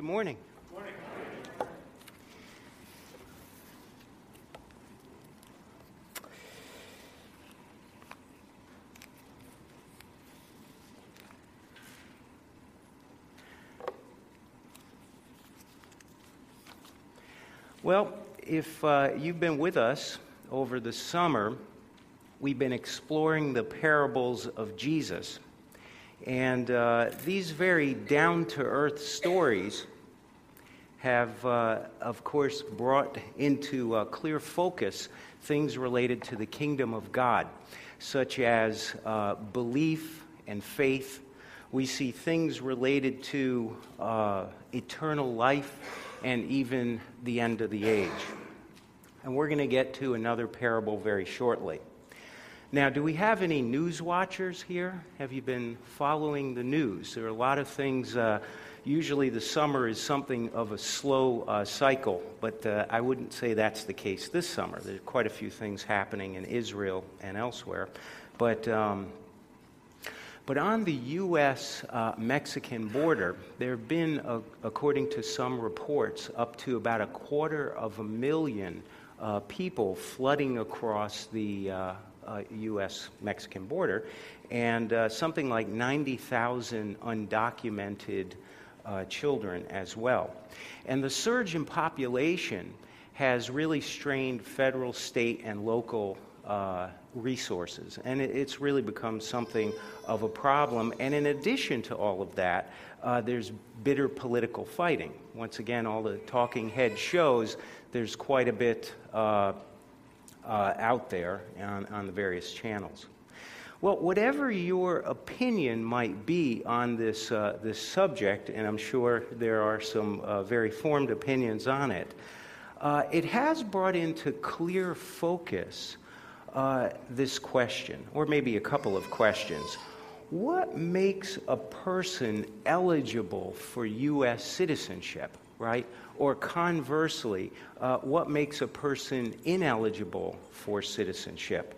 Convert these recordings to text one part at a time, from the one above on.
Good morning. Morning. Well, if uh, you've been with us over the summer, we've been exploring the parables of Jesus. And uh, these very down to earth stories have, uh, of course, brought into uh, clear focus things related to the kingdom of God, such as uh, belief and faith. We see things related to uh, eternal life and even the end of the age. And we're going to get to another parable very shortly. Now, do we have any news watchers here? Have you been following the news? There are a lot of things. Uh, usually, the summer is something of a slow uh, cycle, but uh, I wouldn't say that's the case this summer. There's quite a few things happening in Israel and elsewhere. But, um, but on the U.S. Uh, Mexican border, there have been, uh, according to some reports, up to about a quarter of a million uh, people flooding across the uh, U.S. Mexican border, and uh, something like 90,000 undocumented uh, children as well. And the surge in population has really strained federal, state, and local uh, resources. And it, it's really become something of a problem. And in addition to all of that, uh, there's bitter political fighting. Once again, all the talking head shows there's quite a bit uh, out there on, on the various channels. Well, whatever your opinion might be on this, uh, this subject, and I'm sure there are some uh, very formed opinions on it, uh, it has brought into clear focus uh, this question, or maybe a couple of questions. What makes a person eligible for U.S. citizenship, right? Or conversely, uh, what makes a person ineligible for citizenship?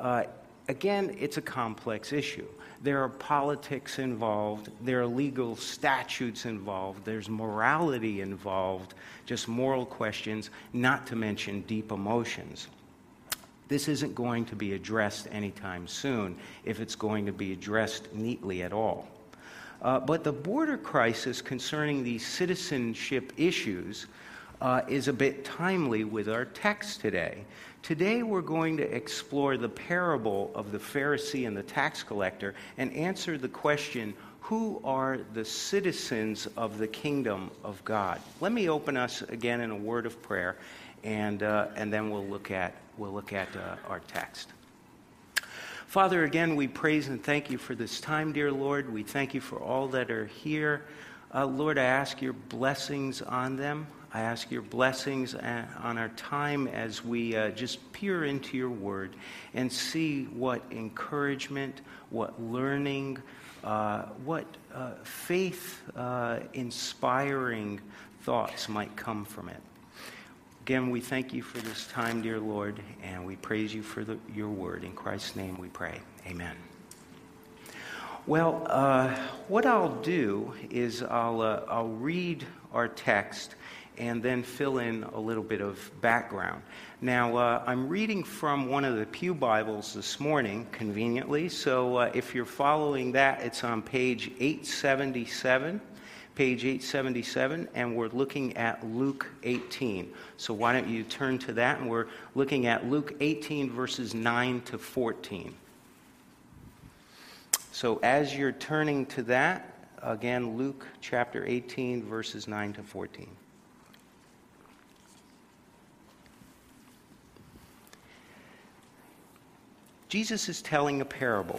Uh, again, it's a complex issue. There are politics involved, there are legal statutes involved, there's morality involved, just moral questions, not to mention deep emotions. This isn't going to be addressed anytime soon if it's going to be addressed neatly at all. Uh, but the border crisis concerning these citizenship issues uh, is a bit timely with our text today. Today, we're going to explore the parable of the Pharisee and the tax collector and answer the question who are the citizens of the kingdom of God? Let me open us again in a word of prayer, and, uh, and then we'll look at, we'll look at uh, our text. Father, again, we praise and thank you for this time, dear Lord. We thank you for all that are here. Uh, Lord, I ask your blessings on them. I ask your blessings uh, on our time as we uh, just peer into your word and see what encouragement, what learning, uh, what uh, faith uh, inspiring thoughts might come from it. Again, we thank you for this time, dear Lord, and we praise you for the, your word. In Christ's name we pray. Amen. Well, uh, what I'll do is I'll, uh, I'll read our text and then fill in a little bit of background. Now, uh, I'm reading from one of the Pew Bibles this morning, conveniently, so uh, if you're following that, it's on page 877 page 877, and we're looking at Luke 18. So why don't you turn to that? And we're looking at Luke 18, verses 9 to 14. So as you're turning to that, again, Luke chapter 18, verses 9 to 14. Jesus is telling a parable.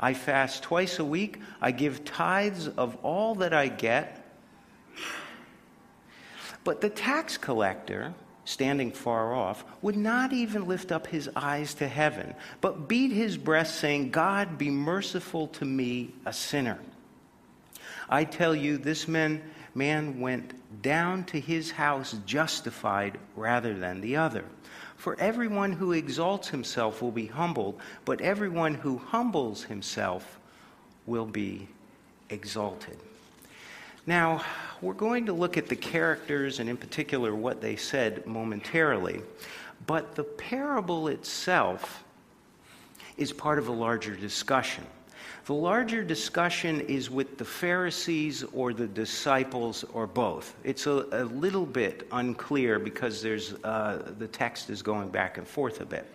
I fast twice a week. I give tithes of all that I get. But the tax collector, standing far off, would not even lift up his eyes to heaven, but beat his breast, saying, God, be merciful to me, a sinner. I tell you, this man, man went down to his house justified rather than the other. For everyone who exalts himself will be humbled, but everyone who humbles himself will be exalted. Now, we're going to look at the characters and, in particular, what they said momentarily. But the parable itself is part of a larger discussion. The larger discussion is with the Pharisees or the disciples or both. It's a, a little bit unclear because there's, uh, the text is going back and forth a bit.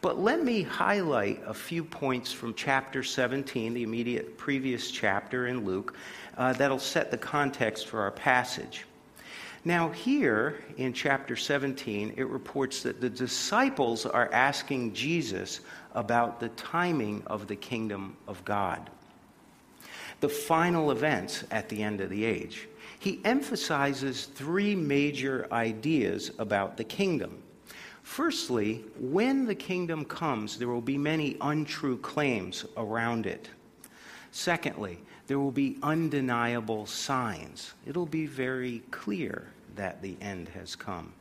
But let me highlight a few points from chapter 17, the immediate previous chapter in Luke, uh, that'll set the context for our passage. Now, here in chapter 17, it reports that the disciples are asking Jesus about the timing of the kingdom of God, the final events at the end of the age. He emphasizes three major ideas about the kingdom. Firstly, when the kingdom comes, there will be many untrue claims around it. Secondly, there will be undeniable signs. It'll be very clear that the end has come.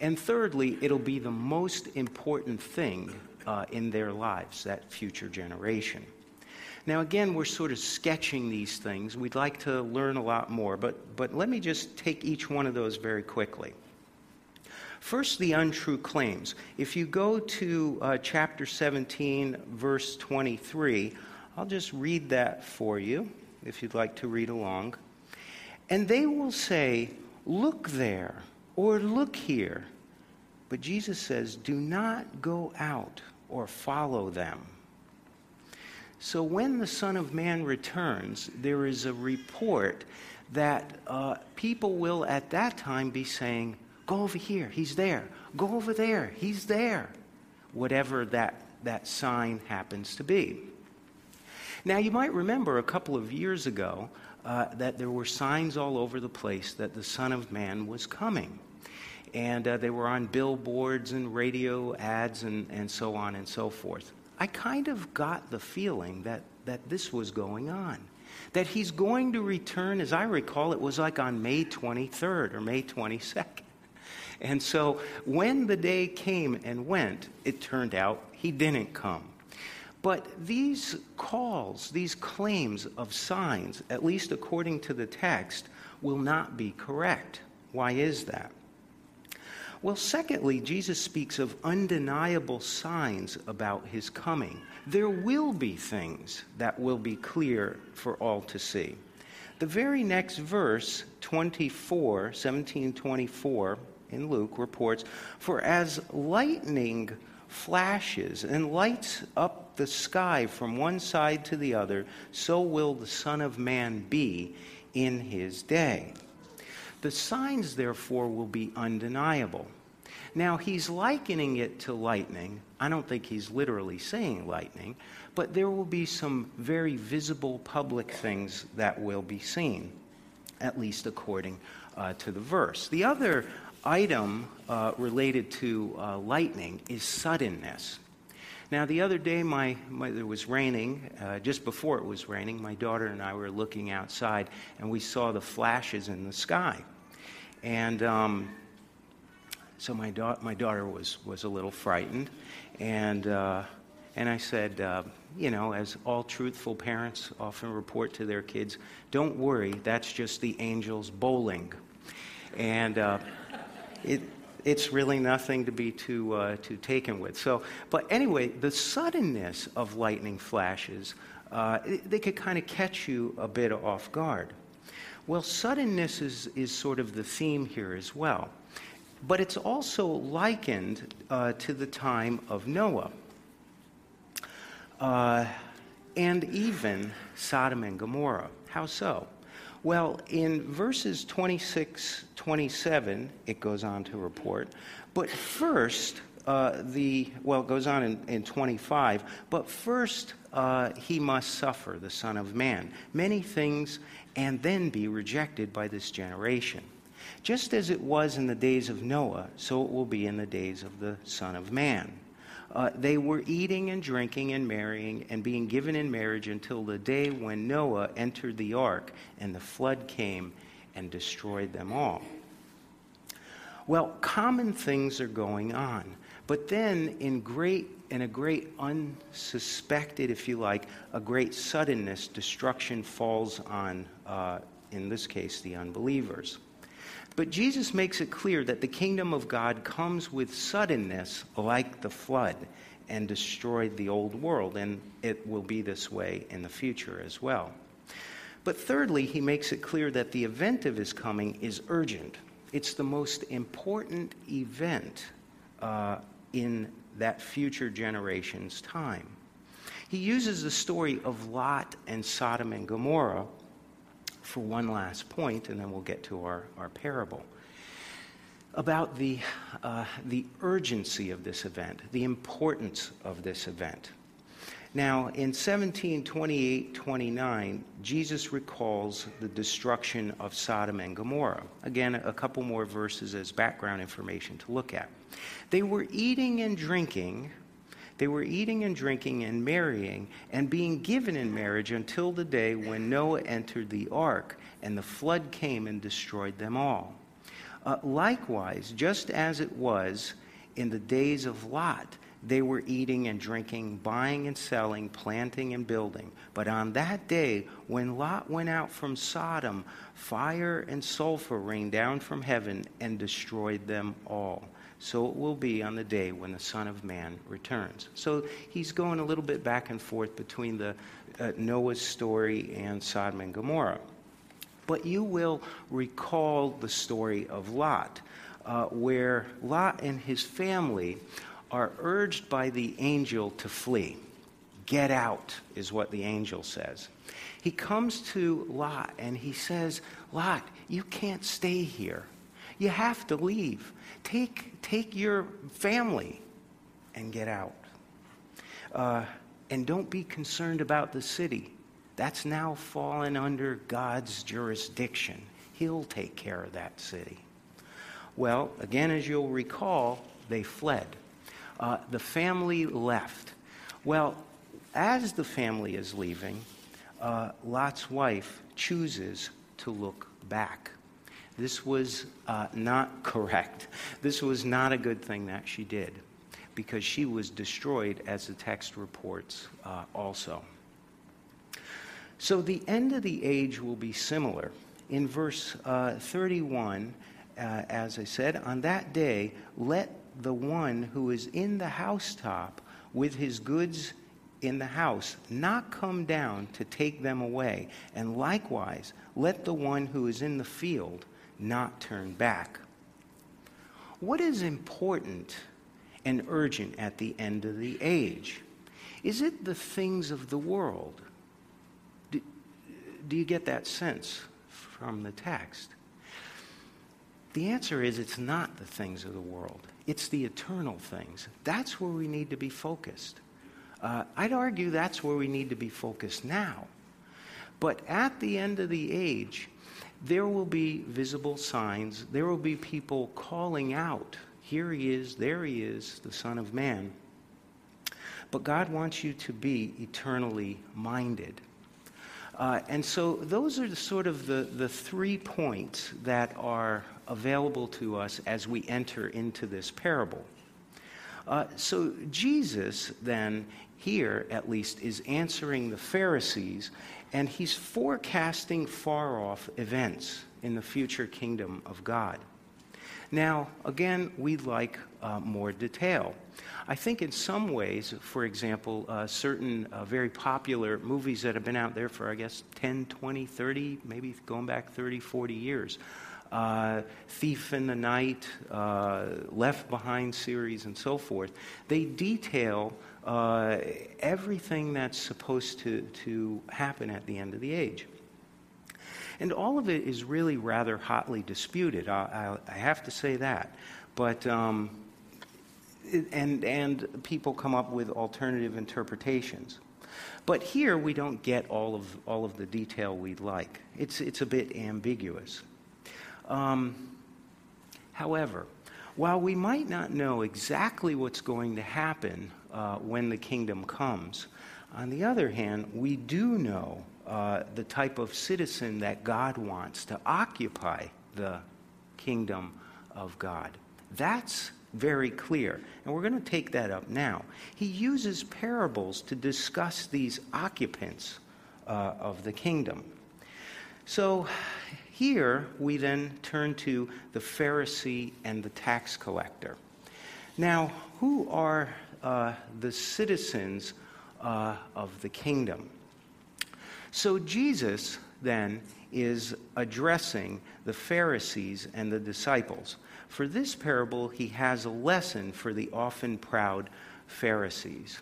And thirdly, it'll be the most important thing uh, in their lives, that future generation. Now, again, we're sort of sketching these things. We'd like to learn a lot more, but, but let me just take each one of those very quickly. First, the untrue claims. If you go to uh, chapter 17, verse 23, I'll just read that for you if you'd like to read along. And they will say, Look there, or look here. But Jesus says, Do not go out or follow them. So when the Son of Man returns, there is a report that uh, people will at that time be saying, Go over here, he's there. Go over there, he's there. Whatever that, that sign happens to be. Now, you might remember a couple of years ago uh, that there were signs all over the place that the Son of Man was coming. And uh, they were on billboards and radio ads and, and so on and so forth. I kind of got the feeling that, that this was going on. That he's going to return, as I recall, it was like on May 23rd or May 22nd. And so when the day came and went, it turned out he didn't come. But these calls, these claims of signs, at least according to the text, will not be correct. Why is that? Well, secondly, Jesus speaks of undeniable signs about his coming. There will be things that will be clear for all to see. The very next verse, 24, 1724 in Luke, reports, For as lightning flashes and lights up the sky from one side to the other, so will the Son of Man be in his day. The signs, therefore, will be undeniable. Now, he's likening it to lightning. I don't think he's literally saying lightning, but there will be some very visible public things that will be seen, at least according uh, to the verse. The other item uh, related to uh, lightning is suddenness. Now, the other day, my, my it was raining. Uh, just before it was raining, my daughter and I were looking outside, and we saw the flashes in the sky. And um, so my, da- my daughter was, was a little frightened, and, uh, and I said, uh, you know, as all truthful parents often report to their kids, don't worry, that's just the angels bowling. And uh, it, it's really nothing to be too, uh, too taken with. So, but anyway, the suddenness of lightning flashes, uh, they could kind of catch you a bit off guard. Well, suddenness is, is sort of the theme here as well. But it's also likened uh, to the time of Noah uh, and even Sodom and Gomorrah. How so? Well, in verses 26, 27, it goes on to report. But first, uh, the, well, it goes on in, in 25, but first uh, he must suffer, the Son of Man, many things, and then be rejected by this generation. Just as it was in the days of Noah, so it will be in the days of the Son of Man. Uh, they were eating and drinking and marrying and being given in marriage until the day when Noah entered the ark and the flood came and destroyed them all. Well, common things are going on. But then, in great in a great unsuspected, if you like, a great suddenness, destruction falls on, uh, in this case, the unbelievers. But Jesus makes it clear that the kingdom of God comes with suddenness like the flood and destroyed the old world, and it will be this way in the future as well. But thirdly, he makes it clear that the event of his coming is urgent. It's the most important event uh, in that future generation's time. He uses the story of Lot and Sodom and Gomorrah for one last point, and then we'll get to our, our parable. About the, uh, the urgency of this event, the importance of this event. Now, in 1728 29, Jesus recalls the destruction of Sodom and Gomorrah. Again, a couple more verses as background information to look at. They were eating and drinking they were eating and drinking and marrying and being given in marriage until the day when Noah entered the ark and the flood came and destroyed them all. Uh, likewise, just as it was in the days of Lot, they were eating and drinking, buying and selling, planting and building. But on that day, when Lot went out from Sodom, fire and sulfur rained down from heaven and destroyed them all so it will be on the day when the Son of Man returns. So he's going a little bit back and forth between the uh, Noah's story and Sodom and Gomorrah. But you will recall the story of Lot, uh, where Lot and his family are urged by the angel to flee. Get out, is what the angel says. He comes to Lot and he says, Lot, you can't stay here. You have to leave. Take, take your family and get out. Uh, and don't be concerned about the city. That's now fallen under God's jurisdiction. He'll take care of that city. Well, again, as you'll recall, they fled. Uh, the family left. Well, as the family is leaving, uh, Lot's wife chooses to look back. This was uh, not correct. This was not a good thing that she did because she was destroyed, as the text reports uh, also. So the end of the age will be similar. In verse uh, 31, uh, as I said, on that day, let the one who is in the housetop with his goods in the house not come down to take them away. And likewise, let the one who is in the field not turn back. What is important and urgent at the end of the age? Is it the things of the world? Do, do you get that sense from the text? The answer is it's not the things of the world, it's the eternal things. That's where we need to be focused. Uh, I'd argue that's where we need to be focused now. But at the end of the age, there will be visible signs. There will be people calling out, Here he is, there he is, the Son of Man. But God wants you to be eternally minded. Uh, and so those are the, sort of the, the three points that are available to us as we enter into this parable. Uh, so Jesus then here at least is answering the Pharisees and he's forecasting far off events in the future kingdom of God. Now, again, we'd like uh, more detail. I think in some ways, for example, uh, certain uh, very popular movies that have been out there for, I guess, 10, 20, 30, maybe going back 30, 40 years. Uh, Thief in the Night, uh, Left Behind series, and so forth. They detail uh, everything that's supposed to, to happen at the end of the age. And all of it is really rather hotly disputed. I, I, I have to say that. But, um, and, and people come up with alternative interpretations. But here we don't get all of, all of the detail we'd like. It's, it's a bit ambiguous. Um, however, while we might not know exactly what's going to happen uh, when the kingdom comes, on the other hand, we do know uh, the type of citizen that God wants to occupy the kingdom of God. That's very clear. And we're going to take that up now. He uses parables to discuss these occupants uh, of the kingdom. So here we then turn to the Pharisee and the tax collector. Now, who are uh, the citizens uh, of the kingdom? So Jesus then is addressing the Pharisees and the disciples. For this parable, he has a lesson for the often proud Pharisees.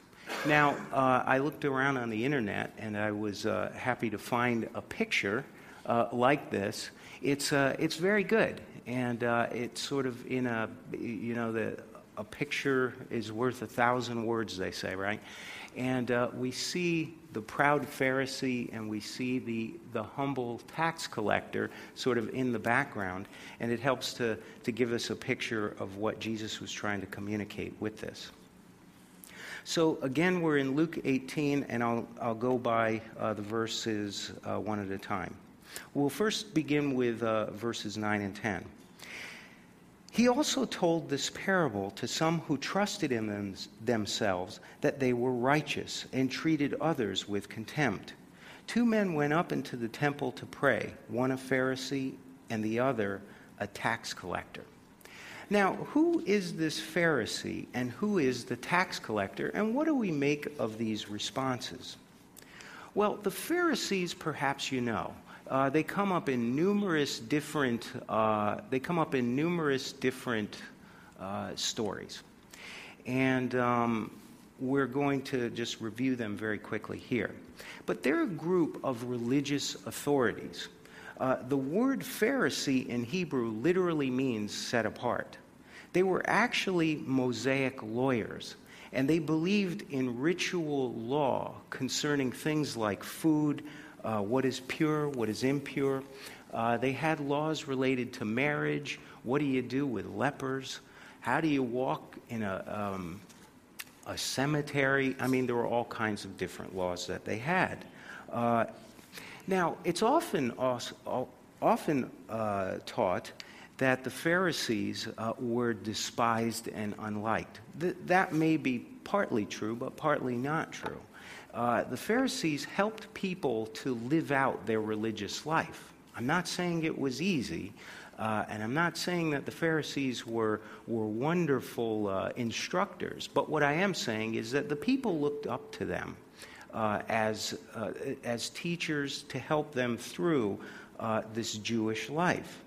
Now, uh, I looked around on the internet and I was uh, happy to find a picture uh, like this. It's, uh, it's very good. And uh, it's sort of in a, you know, the, a picture is worth a thousand words, they say, right? And uh, we see the proud Pharisee and we see the, the humble tax collector sort of in the background. And it helps to, to give us a picture of what Jesus was trying to communicate with this. So again, we're in Luke 18, and I'll, I'll go by uh, the verses uh, one at a time. We'll first begin with uh, verses 9 and 10. He also told this parable to some who trusted in them, themselves that they were righteous and treated others with contempt. Two men went up into the temple to pray, one a Pharisee and the other a tax collector. Now, who is this Pharisee and who is the tax collector, and what do we make of these responses? Well, the Pharisees, perhaps you know, uh, they come up in numerous different. Uh, they come up in numerous different uh, stories, and um, we're going to just review them very quickly here. But they're a group of religious authorities uh, the word Pharisee in Hebrew literally means set apart. They were actually Mosaic lawyers, and they believed in ritual law concerning things like food, uh, what is pure, what is impure. Uh, they had laws related to marriage. What do you do with lepers? How do you walk in a, um, a cemetery? I mean, there were all kinds of different laws that they had. Uh, now, it's often, often uh, taught that the Pharisees uh, were despised and unliked. Th- that may be partly true, but partly not true. Uh, the Pharisees helped people to live out their religious life. I'm not saying it was easy, uh, and I'm not saying that the Pharisees were, were wonderful uh, instructors, but what I am saying is that the people looked up to them uh, as, uh, as teachers to help them through uh, this Jewish life.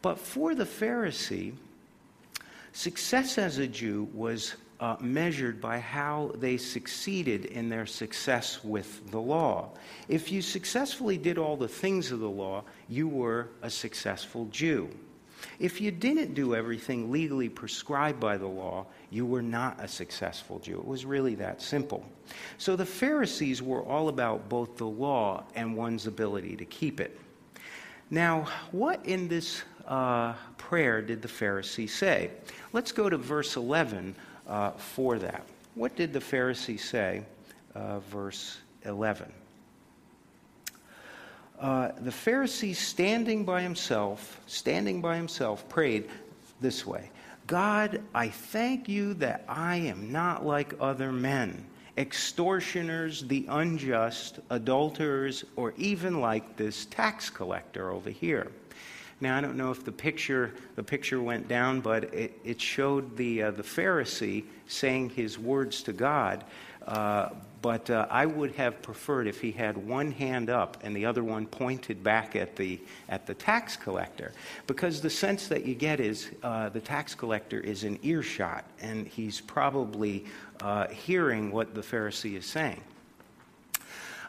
But for the Pharisee, success as a Jew was uh, measured by how they succeeded in their success with the law. If you successfully did all the things of the law, you were a successful Jew. If you didn't do everything legally prescribed by the law, you were not a successful Jew. It was really that simple. So the Pharisees were all about both the law and one's ability to keep it. Now, what in this uh, prayer did the Pharisee say? Let's go to verse 11 uh, for that. What did the Pharisee say? Uh, verse 11. Uh, the Pharisee, standing by himself, standing by himself, prayed this way God, I thank you that I am not like other men, extortioners, the unjust, adulterers, or even like this tax collector over here. Now I don't know if the picture the picture went down, but it, it showed the uh, the Pharisee saying his words to God. Uh, but uh, I would have preferred if he had one hand up and the other one pointed back at the, at the tax collector. Because the sense that you get is uh, the tax collector is in earshot and he's probably uh, hearing what the Pharisee is saying.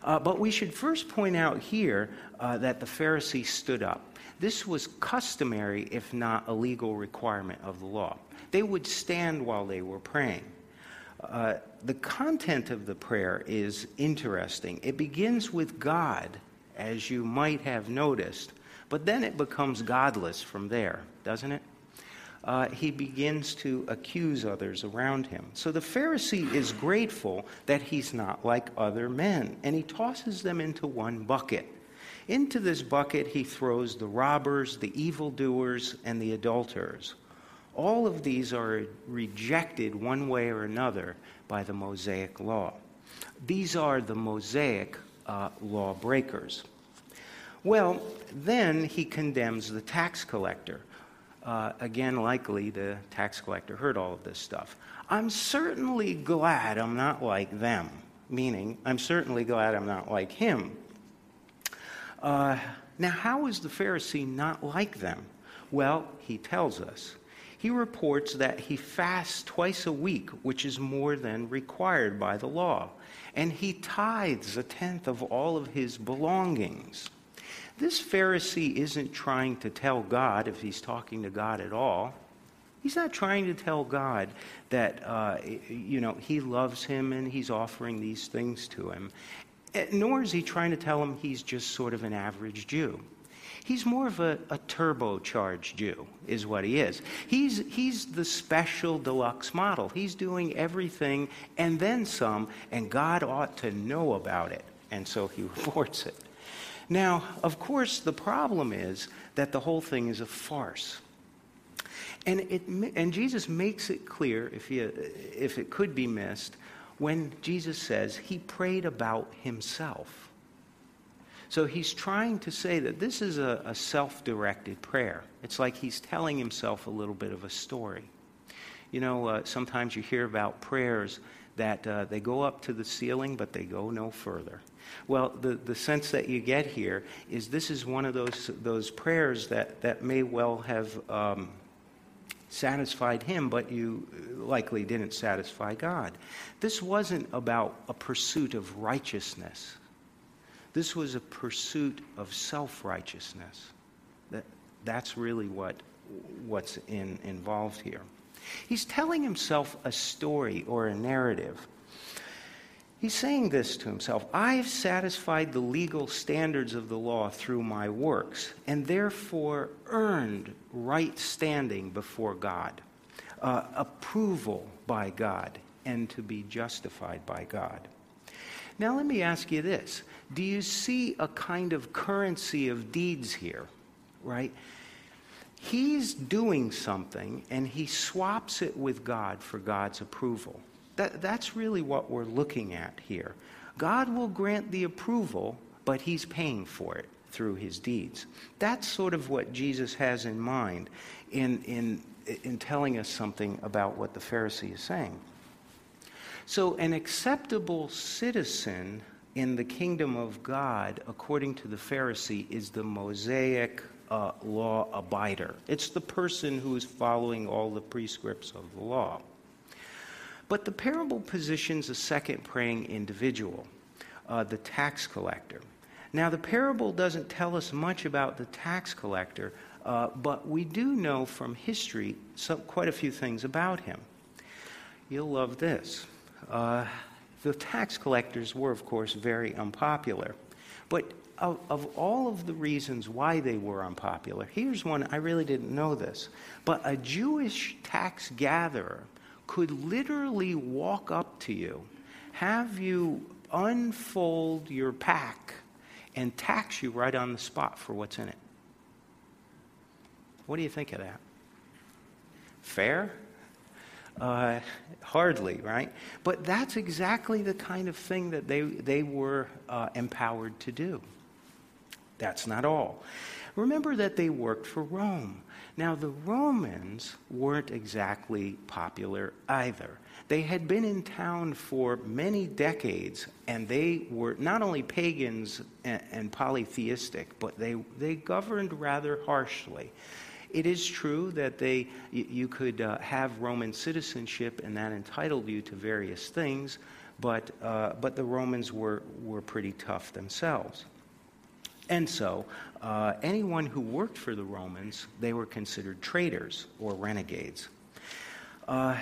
Uh, but we should first point out here uh, that the Pharisee stood up. This was customary, if not a legal requirement of the law. They would stand while they were praying. Uh, the content of the prayer is interesting. It begins with God, as you might have noticed, But then it becomes godless from there, doesn't it? Uh, he begins to accuse others around him. So the Pharisee is grateful that he's not like other men, and he tosses them into one bucket. Into this bucket, he throws the robbers, the evildoers, and the adulterers. All of these are rejected one way or another by the Mosaic law. These are the Mosaic uh, lawbreakers. Well, then he condemns the tax collector. Uh, again, likely the tax collector heard all of this stuff. I'm certainly glad I'm not like them, meaning, I'm certainly glad I'm not like him. Uh, now, how is the Pharisee not like them? Well, he tells us. He reports that he fasts twice a week, which is more than required by the law, and he tithes a tenth of all of his belongings. This Pharisee isn't trying to tell God, if he's talking to God at all, he's not trying to tell God that, uh, you know, he loves him and he's offering these things to him. Eh, nor is he trying to tell him he's just sort of an average Jew. He's more of a, a turbocharged Jew, is what he is. He's, he's the special deluxe model. He's doing everything and then some, and God ought to know about it. And so he reports it. Now, of course, the problem is that the whole thing is a farce. And, it, and Jesus makes it clear, if, if it could be missed, when Jesus says he prayed about himself. So he's trying to say that this is a, a self directed prayer. It's like he's telling himself a little bit of a story. You know, uh, sometimes you hear about prayers that uh, they go up to the ceiling, but they go no further. Well, the, the sense that you get here is this is one of those, those prayers that, that may well have um, satisfied him, but you likely didn't satisfy God. This wasn't about a pursuit of righteousness, this was a pursuit of self righteousness. That, that's really what, what's in, involved here. He's telling himself a story or a narrative He's saying this to himself I have satisfied the legal standards of the law through my works, and therefore earned right standing before God, uh, approval by God, and to be justified by God. Now, let me ask you this Do you see a kind of currency of deeds here, right? He's doing something and he swaps it with God for God's approval. That, that's really what we're looking at here. God will grant the approval, but he's paying for it through his deeds. That's sort of what Jesus has in mind in, in, in telling us something about what the Pharisee is saying. So, an acceptable citizen in the kingdom of God, according to the Pharisee, is the Mosaic uh, law abider. It's the person who is following all the prescripts of the law. But the parable positions a second praying individual, uh, the tax collector. Now, the parable doesn't tell us much about the tax collector, uh, but we do know from history some, quite a few things about him. You'll love this. Uh, the tax collectors were, of course, very unpopular. But of, of, all of the reasons why they were unpopular, here's one I really didn't know this. But a Jewish tax gatherer could literally walk up to you, have you unfold your pack, and tax you right on the spot for what's in it. What do you think of that? Fair? Uh, hardly, right? But that's exactly the kind of thing that they, they were uh, empowered to do. That's not all. Remember that they worked for Rome. Now, the Romans weren't exactly popular either. They had been in town for many decades, and they were not only pagans and, and polytheistic, but they, they governed rather harshly. It is true that they, you could uh, have Roman citizenship, and that entitled you to various things, but, uh, but the Romans were, were pretty tough themselves. And so, uh, anyone who worked for the Romans, they were considered traitors or renegades. Uh,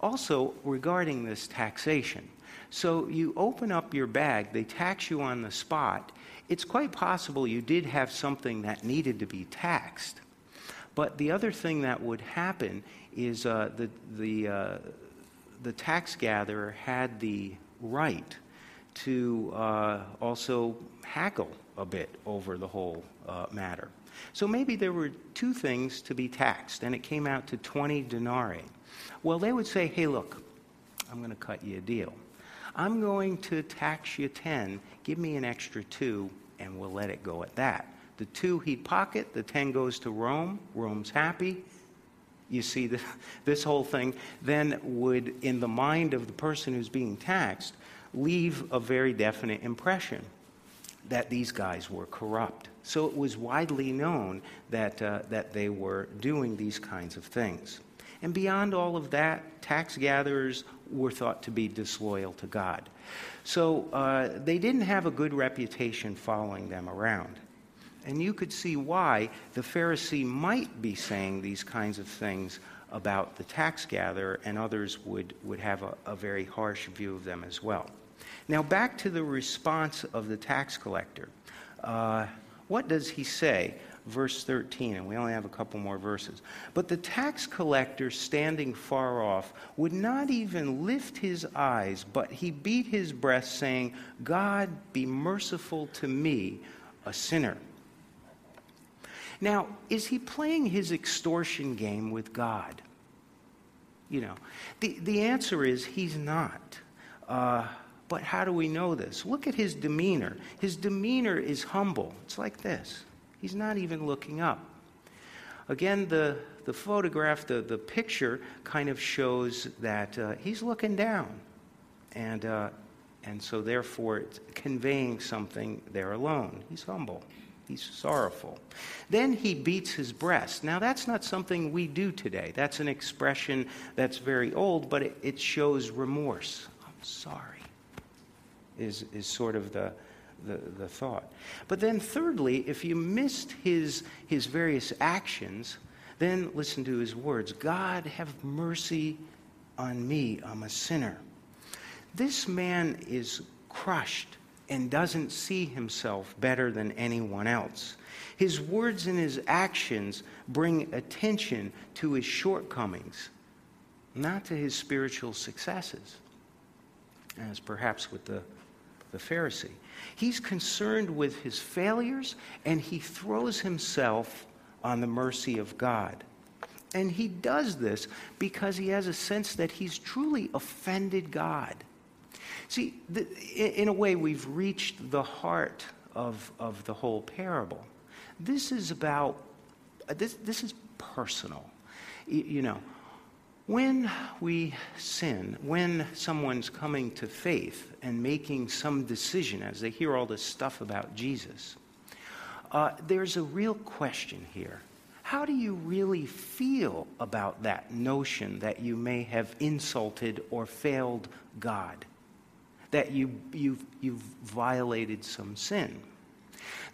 also, regarding this taxation, so you open up your bag, they tax you on the spot. it's quite possible you did have something that needed to be taxed. But the other thing that would happen is uh, the, the, uh, the tax gatherer had the right to uh, also haggle a bit over the whole uh, matter. So maybe there were two things to be taxed, and it came out to 20 denarii. Well, they would say, hey, look, I'm going to cut you a deal. I'm going to tax you 10, give me an extra two, and we'll let it go at that. The two he'd pocket, the 10 goes to Rome, Rome's happy. You see, the, this whole thing then would, in the mind of the person who's being taxed, leave a very definite impression that these guys were corrupt. So it was widely known that, uh, that they were doing these kinds of things. And beyond all of that, tax gatherers were thought to be disloyal to God. So uh, they didn't have a good reputation following them around. And you could see why the Pharisee might be saying these kinds of things about the tax gatherer, and others would, would have a, a very harsh view of them as well. Now, back to the response of the tax collector. Uh, what does he say? Verse 13, and we only have a couple more verses. But the tax collector, standing far off, would not even lift his eyes, but he beat his breast, saying, God, be merciful to me, a sinner. Now, is he playing his extortion game with God? You know, the, the answer is he's not. Uh, but how do we know this? Look at his demeanor. His demeanor is humble. It's like this he's not even looking up. Again, the, the photograph, the, the picture kind of shows that uh, he's looking down. And, uh, and so, therefore, it's conveying something there alone. He's humble. He's sorrowful. Then he beats his breast. Now, that's not something we do today. That's an expression that's very old, but it, it shows remorse. I'm sorry is, is sort of the, the, the thought. But then, thirdly, if you missed his, his various actions, then listen to his words God, have mercy on me, I'm a sinner. This man is crushed and doesn't see himself better than anyone else. His words and his actions bring attention to his shortcomings, not to his spiritual successes, as perhaps with the the Pharisee. He's concerned with his failures and he throws himself on the mercy of God. And he does this because he has a sense that he's truly offended God. See, the, in a way, we've reached the heart of, of the whole parable. This is about, uh, this, this is personal. You, you know, when we sin, when someone's coming to faith and making some decision as they hear all this stuff about Jesus, uh, there's a real question here. How do you really feel about that notion that you may have insulted or failed God? That you, you've, you've violated some sin?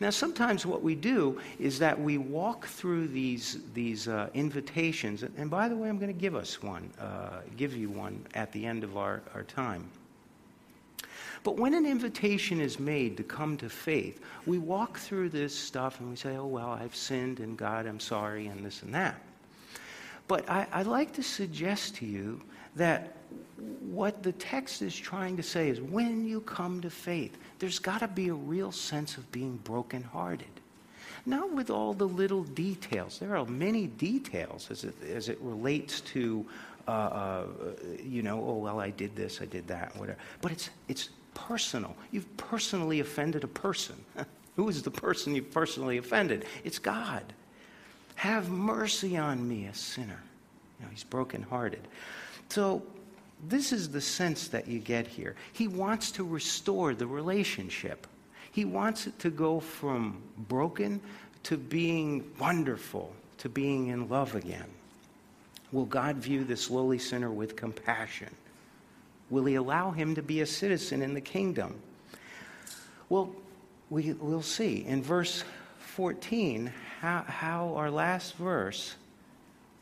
Now, sometimes what we do is that we walk through these, these uh, invitations, and by the way, I'm going to give us one, uh, give you one at the end of our, our time. But when an invitation is made to come to faith, we walk through this stuff and we say, oh, well, I've sinned and God, I'm sorry, and this and that. But I, would like to suggest to you that what the text is trying to say is when you come to faith, there's got to be a real sense of being brokenhearted. Not with all the little details. There are many details as it, as it relates to, uh, uh, you know, oh, well, I did this, I did that, whatever. But it's, it's personal. You've personally offended a person. Who is the person you've personally offended? It's God. Have mercy on me, a sinner. You know, he's brokenhearted. So this is the sense that you get here. He wants to restore the relationship. He wants it to go from broken to being wonderful, to being in love again. Will God view this lowly sinner with compassion? Will he allow him to be a citizen in the kingdom? Well, we, will see. In verse 14, how, how our last verse,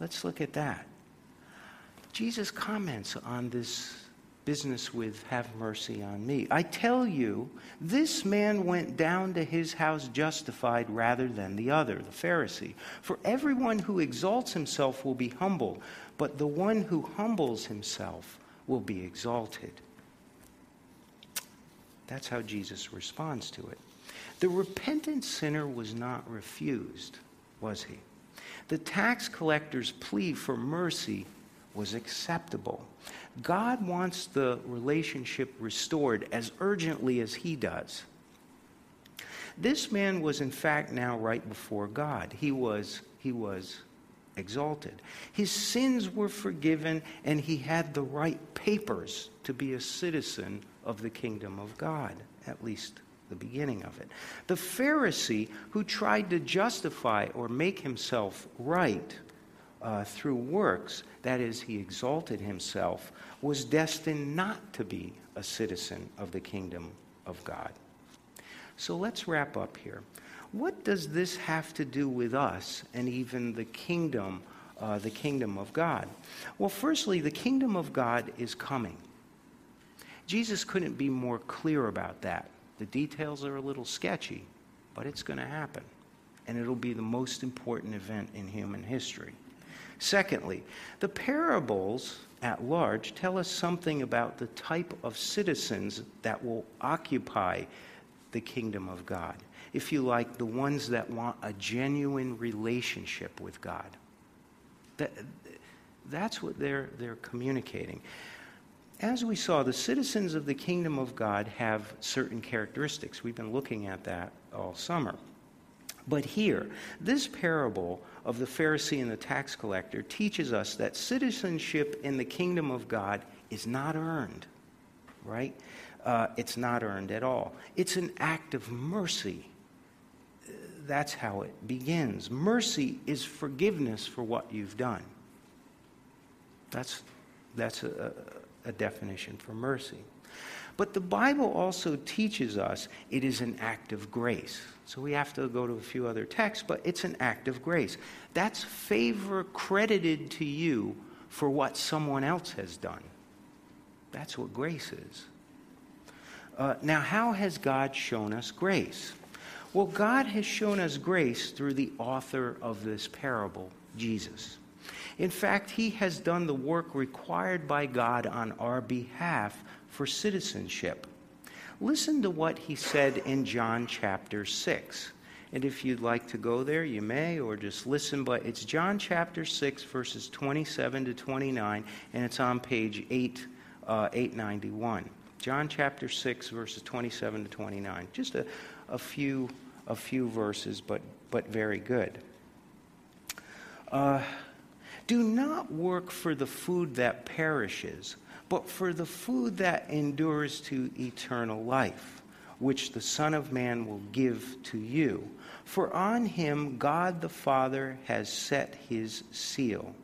let's look at that. Jesus comments on this business with have mercy on me. I tell you, this man went down to his house justified rather than the other, the Pharisee. For everyone who exalts himself will be humbled, but the one who humbles himself will be exalted. That's how Jesus responds to it. The repentant sinner was not refused, was he? The tax collector's plea for mercy was acceptable. God wants the relationship restored as urgently as he does. This man was, in fact, now right before God. He was, he was exalted. His sins were forgiven, and he had the right papers to be a citizen of the kingdom of God, at least the beginning of it. The Pharisee who tried to justify or make himself right uh, through works, that is, he exalted himself, was destined not to be a citizen of the kingdom of God. So let's wrap up here. What does this have to do with us and even the kingdom, uh, the kingdom of God? Well, firstly, the kingdom of God is coming. Jesus couldn't be more clear about that. The details are a little sketchy, but it's going to happen. And it'll be the most important event in human history. Secondly, the parables at large tell us something about the type of citizens that will occupy the kingdom of God. If you like, the ones that want a genuine relationship with God. That, that's what they're, they're communicating. As we saw, the citizens of the kingdom of God have certain characteristics. We've been looking at that all summer. But here, this parable of the Pharisee and the tax collector teaches us that citizenship in the kingdom of God is not earned, right? Uh, it's not earned at all. It's an act of mercy. That's how it begins. Mercy is forgiveness for what you've done. That's, that's a, a definition for mercy. But the Bible also teaches us it is an act of grace. So we have to go to a few other texts, but it's an act of grace. That's favor credited to you for what someone else has done. That's what grace is. Uh, now, how has God shown us grace? Well, God has shown us grace through the author of this parable, Jesus. In fact, he has done the work required by God on our behalf for citizenship. Listen to what he said in John chapter 6. And if you'd like to go there, you may, or just listen. But it's John chapter 6, verses 27 to 29, and it's on page 8, uh, 891. John chapter 6, verses 27 to 29. Just a, a, few, a few verses, but, but very good. Uh, do not work for the food that perishes, but for the food that endures to eternal life, which the Son of Man will give to you. For on him God the Father has set his seal.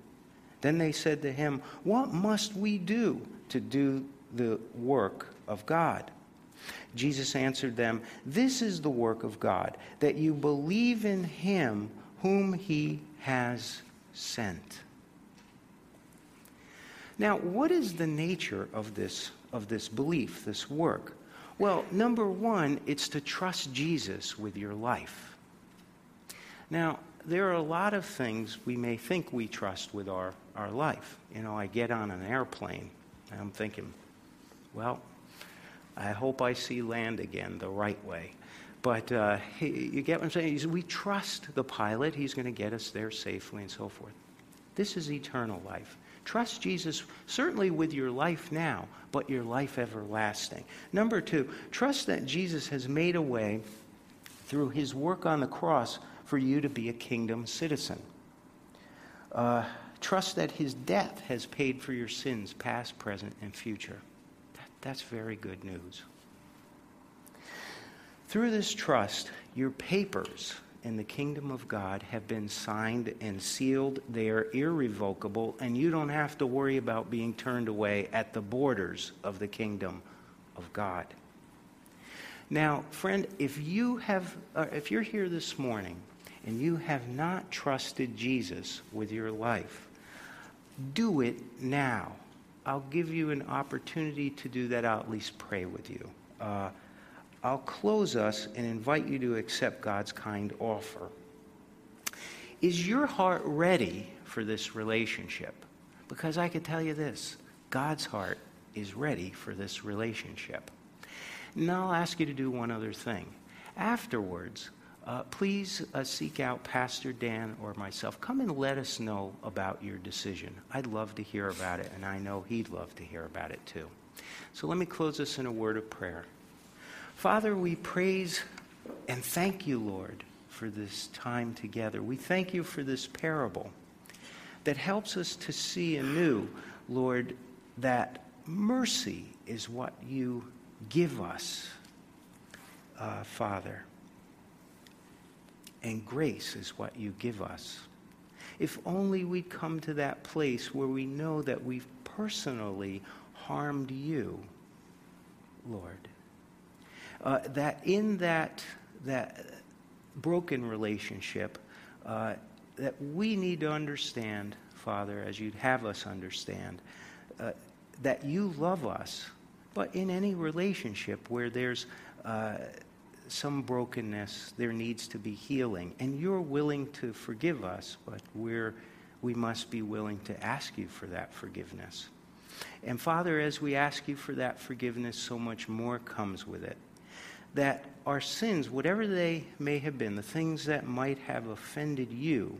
Then they said to him, What must we do to do the work of God? Jesus answered them, This is the work of God, that you believe in him whom he has sent. Now, what is the nature of this, of this belief, this work? Well, number one, it's to trust Jesus with your life. Now, there are a lot of things we may think we trust with our, our life. You know, I get on an airplane and I'm thinking, well, I hope I see land again the right way. But uh, you get what I'm saying? We trust the pilot, he's going to get us there safely and so forth. This is eternal life. Trust Jesus certainly with your life now, but your life everlasting. Number two, trust that Jesus has made a way through his work on the cross for you to be a kingdom citizen. Uh, trust that his death has paid for your sins, past, present, and future. That, that's very good news. Through this trust, your papers in the kingdom of God have been signed and sealed. They are irrevocable, and you don't have to worry about being turned away at the borders of the kingdom of God. Now, friend, if you have uh, if you're here this morning and you have not trusted Jesus with your life, do it now. I'll give you an opportunity to do that. I'll at least pray with you. Uh, I'll close us and invite you to accept God's kind offer. Is your heart ready for this relationship? Because I can tell you this God's heart is ready for this relationship. Now I'll ask you to do one other thing. Afterwards, uh, please uh, seek out Pastor Dan or myself. Come and let us know about your decision. I'd love to hear about it, and I know he'd love to hear about it too. So let me close this in a word of prayer. Father, we praise and thank you, Lord, for this time together. We thank you for this parable that helps us to see anew, Lord, that mercy is what you give us, uh, Father and grace is what you give us. If only we'd come to that place where we know that we've personally harmed you, Lord. Uh, that in that, that broken relationship, uh, that we need to understand, Father, as you'd have us understand, uh, that you love us. But in any relationship where there's uh, some brokenness, there needs to be healing. And you're willing to forgive us, but we're, we must be willing to ask you for that forgiveness. And Father, as we ask you for that forgiveness, so much more comes with it. That our sins, whatever they may have been, the things that might have offended you,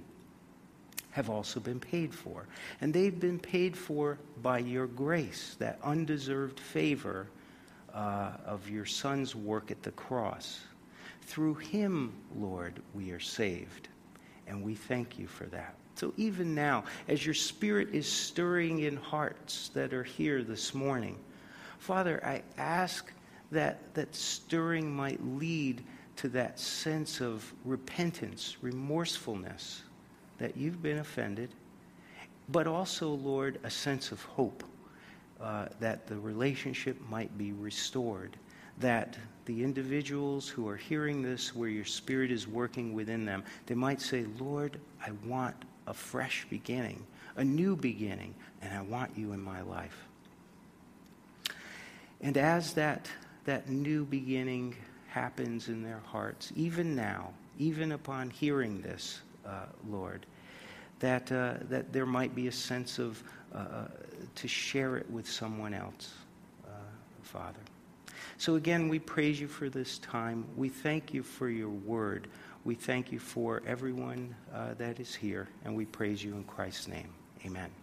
have also been paid for. And they've been paid for by your grace, that undeserved favor uh, of your Son's work at the cross. Through him, Lord, we are saved. And we thank you for that. So even now, as your Spirit is stirring in hearts that are here this morning, Father, I ask that that stirring might lead to that sense of repentance, remorsefulness that you've been offended, but also, Lord, a sense of hope uh, that the relationship might be restored, that the individuals who are hearing this, where your Spirit is working within them, they might say, Lord, I want a fresh beginning, a new beginning, and I want you in my life. And as that, that new beginning happens in their hearts, even now, even upon hearing this, uh, Lord, that, uh, that there might be a sense of uh, uh to share it with someone else, uh, Father. So again, we praise you for this time. We thank you for your word. We thank you for everyone uh, that is here, and we praise you in Christ's name. Amen.